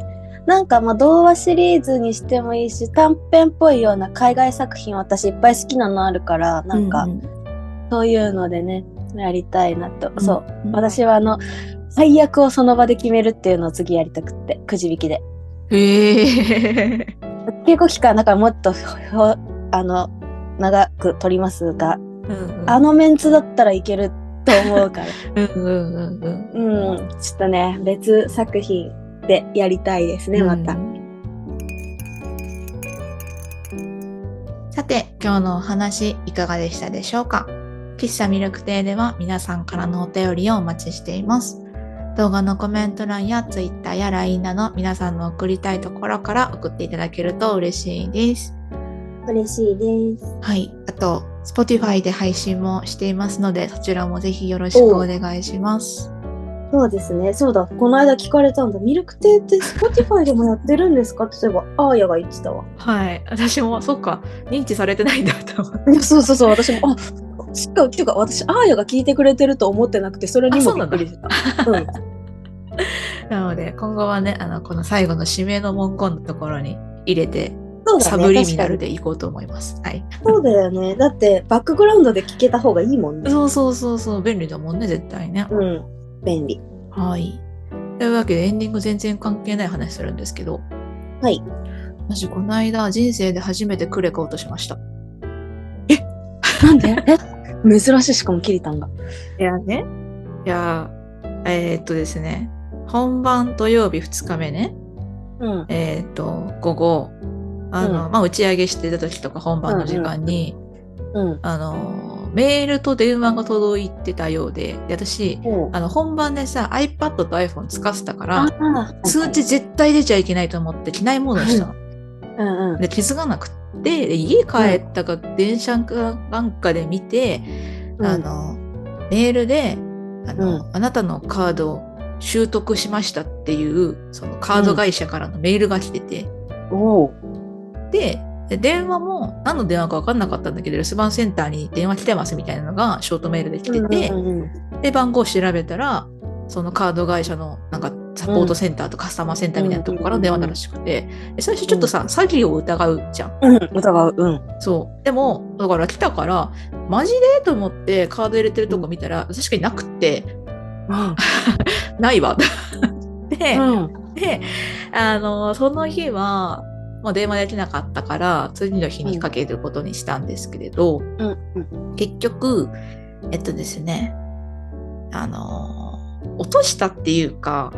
なんかまあ童話シリーズにしてもいいし、短編っぽいような海外作品私いっぱい好きなのあるから、なんかうそういうのでね、やりたいなと。んそう。うん私はあの、最悪をその場で決めるっていうのを次やりたくって、くじ引きで。へえ。稽古期間だからもっとあの長く取りますが、うんうんあのメンツだったらいけると思うから、うんうんうんうん。うん、ちょっとね別作品でやりたいですねまた。さて、今日のお話いかがでしたでしょうか？喫茶ミルク亭では皆さんからのお便りをお待ちしています。動画のコメント欄や Twitter や LINE など皆さんの送りたいところから送っていただけると嬉しいです。嬉しいです。はい。あと、Spotify で配信もしていますので、そちらもぜひよろしくお願いします。そうですね。そうだ。この間聞かれたんだ。ミルク亭って Spotify でもやってるんですか？ってそういえば、アーヤが言ってたわ。はい。私も、そっか、認知されてないんだと思って。そうそうそう。私も、あ、しかっていうか、私、アーヤが聞いてくれてると思ってなくて、それにもびっくりしてた。うん。なので、今後はね、あの、この最後の指名の文言のところに入れてねサブリミナルでいこうと思います。はい。そうだよね。だって、バックグラウンドで聞けた方がいいもんね。そうそうそうそう、便利だもんね、絶対ね。うん。便利。はい。というわけでエンディング全然関係ない話するんですけど、はい。私この間人生で初めてクレカ落としました。なんで？え？珍しい、しかもキリタンが。いやね。いや、えーっとですね、本番土曜日2日目ね、うん。えーっと、午後、あの、うまあ、打ち上げしてた時とか本番の時間に、うん。あの、メールと電話が届いてたようで、で私、あの、本番でさ、iPad と iPhone 使ってたから、あ通知絶対出ちゃいけないと思って機内モードにしたの。うん。うん。で、で、気づかなくって、で家帰ったか電車かなんかで見て、あの、メールで、あの、うあなたのカードを習得しましたっていう、そのカード会社からのメールが来てて、で、で電話も何の電話か分かんなかったんだけど、留守番センターに電話来てますみたいなのがショートメールで来てて、うんうんうんで、番号調べたら、そのカード会社のなんかサポートセンターとカスタマーセンターみたいなとこから電話だらしくて、で最初ちょっとさ、詐欺を疑うじゃん。うん、疑う。うん。そう。でも、だから来たから、マジで？と思ってカード入れてるとこ見たら、確かになくって、ないわ。で、うん。で、あの、その日は、もう電話できなかったから、次の日にかけることにしたんですけれど、うん。結局、えっとですね、あの、落としたっていうか、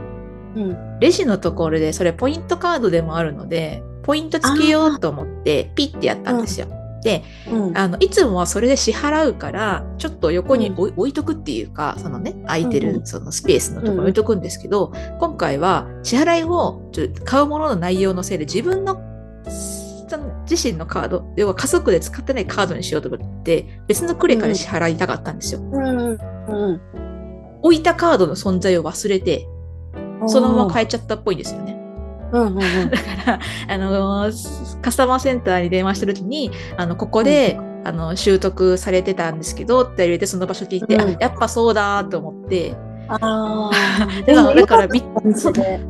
うん。レジのところで、それポイントカードでもあるので、ポイントつけようと思って、ピッてやったんですよ。で、うん。あの、いつもはそれで支払うから、ちょっと横に置い置いとくっていうか、そのね、空いてうんうんるそのスペースのところに置いとくんですけど、今回は支払いをちょ買うものの内容のせいで自分のその自身のカード、要は家族で使ってないカードにしようと思って、別のクレカで支払いたかったんですよ。うん。うん。置いたカードの存在を忘れて、そのまま変えちゃったっぽいんですよね。うん。うん。うん。だから、あのーカスタマーセンターに電話した時に、あの、ここで、あの、習得されてたんですけど、って入れて、その場所聞いて、うんあ、やっぱそうだと思って、ああ。だから、だから。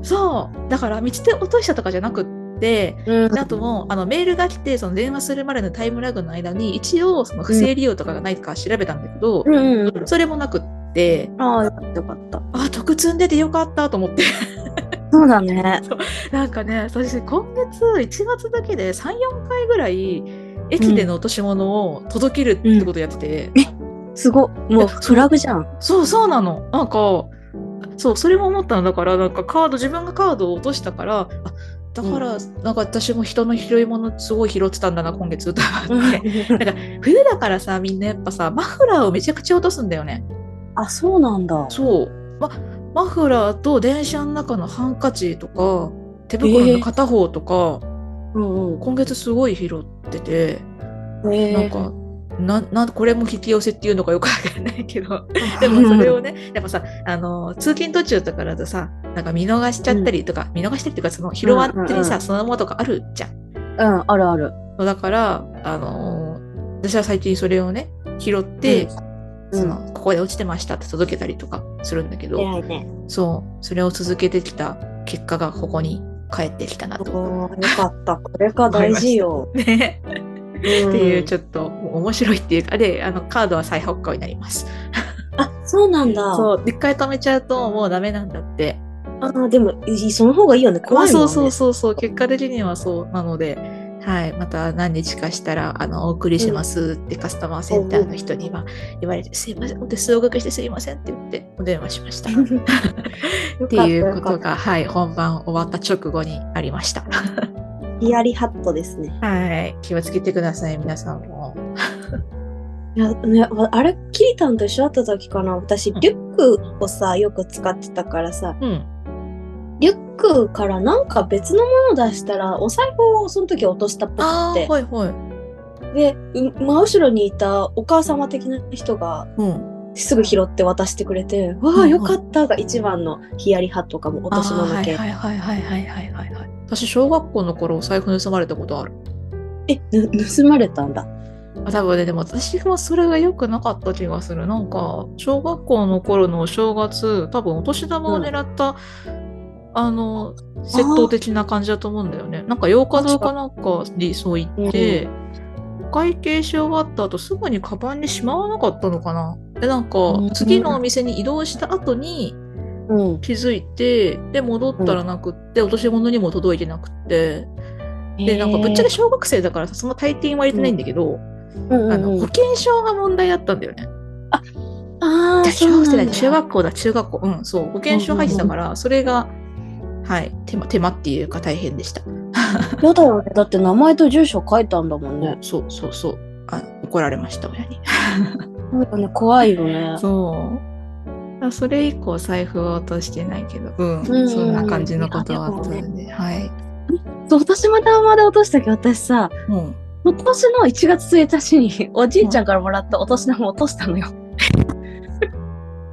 そう、だから、道で落としたとかじゃなくって、うんであともう、あの、メールが来て、その電話するまでのタイムラグの間に、一応、その不正利用とかがないか調べたんだけど、うんうんうん。それもなくって、ああ、よかったよかった。あ、得積んでてよかったと思って。そうだね。なんかね、私今月1月だけで3、4回ぐらい駅での落とし物を届けるってことやってて、すごい。もうフラグじゃん。そうそうなの。なんか、そう、それも思ったのだから、なんかカード、自分がカードを落としたから、あだから、なんか私も人の拾い物すごい拾ってたんだな、今月と思って。なんか冬だからさ、みんなやっぱさ、マフラーをめちゃくちゃ落とすんだよね。あ、そうなんだ。そう。ま、マフラーと電車の中のハンカチとか、手袋の片方とか、うんうん。今月すごい拾ってて、えなんか、な、な、これも引き寄せっていうのかよくわかんないけど、でもそれをね、やっぱさ、あの、通勤途中とかだとさ、なんか見逃しちゃったりとか、見逃してるっていうか、その拾わってにさ、うんうんうんそのままとかあるじゃん。うん、あるある。だから、あのー私は最近それをね、拾って、うんその、ここで落ちてましたって届けたりとかするんだけど、ね。そう、それを続けてきた結果がここに返ってきたなと。よかった。これが大事よ。ね。っっていう、ちょっと面白いっていうか、で、あの、カードは再発行になります。あ、そうなんだ。そう、一回止めちゃうともうダメなんだって。あーでも、いその方がいいよね。怖いもんね。そうそうそうそう、結果的にはそうなので、はい、また何日かしたら、あの、お送りしますってカスタマーセンターの人には言われて、すいません、お手数おかけしてすいませんって言ってお電話しました。っっていうことが、はい、本番終わった直後にありました。ヒヤリハットですね。はい、気をつけてください、皆さんも。いや、ね、わあれ、キリタンと一緒だった時かな。私、リュックをさ、よく使ってたからさ、うん。リュックからなんか別のもの出したら、お財布をその時落としたっぽくてはいはい。で、う真後ろにいたお母様的な人が、うん。すぐ拾って渡してくれて「わあよかった」が一番のヒヤリ派とかもお年玉系はいはいはいはいはいはい私小学校の頃財布盗まれたことある。えぬ盗まれたんだ。多分ねでも私はそれが良くなかった気がする。なんか小学校の頃のお正月多分お年玉を狙った、うん、あの窃盗的な感じだと思うんだよね。なんか8日堂かなんかにそう言って、うん、会計し終わった後すぐにカバンにしまわなかったのかな。で、なんかうん次のお店に移動した後にうん。気づいて、で、戻ったらなくって、落とし物にも届いてなくって、で、なんかぶっちゃけ小学生だからさ、そんな大抵割れてないんだけど、うんうんあの、うん保険証が問題だったんだよね。ああ、小学生だ中学校だ、中学校。うん、そう。保険証入ってたから、それが、はい、手間、手間っていうか大変でした。やだよね。だって名前と住所書いたんだもんね。そうそうそう。あ怒られました、親に。なんかね、怖いよね。そう。あそれ以降財布は落としてないけど、うん、うんうんそんな感じのことはあったんで、はい。そう、私またまで落としたけど、私さ、うん。今年の1月1日におじいちゃんからもらったお年玉を落としたのよ。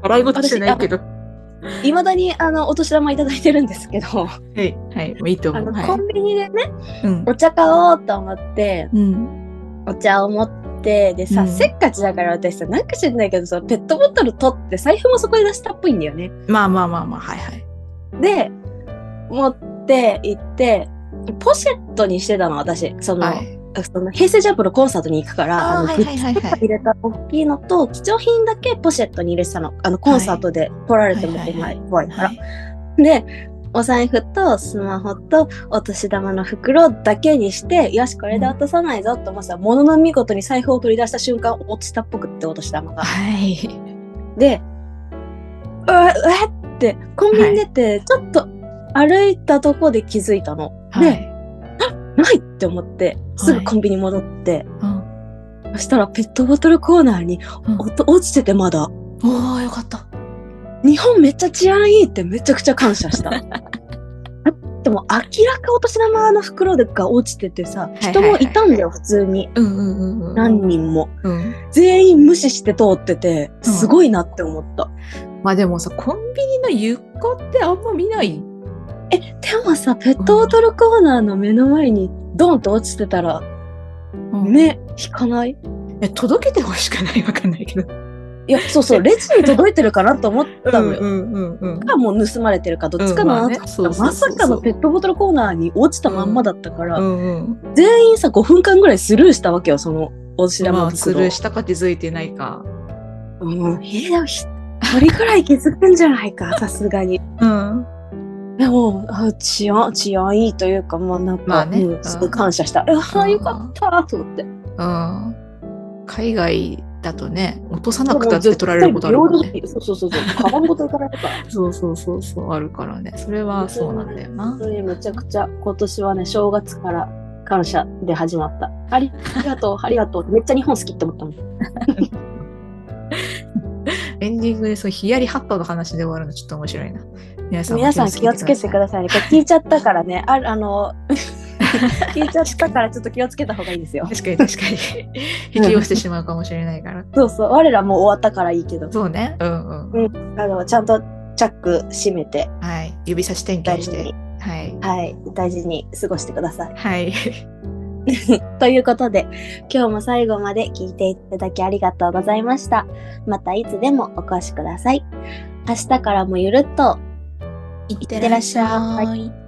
笑い事してないけど。いまだにあのお年玉いただいてるんですけど、はい、はい、もういいと思う。あの、はいコンビニでね、うん。お茶買おうと思って、うん。お茶を持って、でさ、うんせっかちだから私さ、なんか知んないけどさ、ペットボトル取って財布もそこに出したっぽいんだよね。まあまあまあまあ、はいはい。で、持って行って、ポシェットにしてたの、私。その、はい。その平成ジャンプのコンサートに行くから、の、あーはいはいはいはいグッズとか入れた大きいのと、貴重品だけポシェットに入れてたの。あの、コンサートで取られても怖いからは。いで、お財布とスマホとお年玉の袋だけにして、よし、これで落とさないぞと思ってたら、ものの見事に財布を取り出した瞬間、落ちたっぽくって、お年玉が。はい。で、うわ、うわって、コンビニ出て、ちょっと歩いたとこで気づいたの。で、はい。ないって思って、すぐコンビニ戻って、うん。そしたらペットボトルコーナーにうん落ちててまだ、おー、よかった。日本めっちゃ治安いいってめちゃくちゃ感謝した。でも明らかお年玉の袋が落ちててさ、人もいたんだよ、普通に。うんうんうんうん。何人も。うん。全員無視して通ってて、すごいなって思った。まあでもさ、コンビニの床ってあんま見ない？え、でもさ、ペットボトルコーナーの目の前にドンと落ちてたら、うん目引かない？え、届けてほしくない？わかんないけど。いや、そうそう、列に届いてるかなと思ったのよ。んうんうん。かもう盗まれてるかどっちかなとうんままさかのペットボトルコーナーに落ちたまんまだったから、うんうん。全員さ5分間ぐらいスルーしたわけよそのお年玉まあ、袋スルーしたか気づいてないか。うん、えでも一人くらい気づくんじゃないか さすがにうん。でもあ治安治安いいというかまあなんか、まあねうんすごい感謝した、うわよかったと思ってうん。海外だとね、落とさなくたって取られることあるからね。そうそうそうそうカバンごといかれるからそうそうそうそう、あるからね。それはそうなんだよな本。当にめちゃくちゃ今年はね正月から感謝で始まったありがとうありがとうめっちゃ日本好きって思ったもんエンディングでそうヒヤリハットの話で終わるのちょっと面白いな。皆さんも皆さん気をつけてくださいね。これ聞いちゃったからね、ああの、聞いちゃったからちょっと気をつけた方がいいですよ。確かに確かに。引き寄せてしまうかもしれないから。そうそう、我らもう終わったからいいけど、そうね。うんうん。あのちゃんとチャック閉めて、はい。指差し点検して。、はい。はい、大事に過ごしてください。はい。ということで、今日も最後まで聞いていただきありがとうございました。またいつでもお越しください。明日からもゆるっといってらっしゃいい。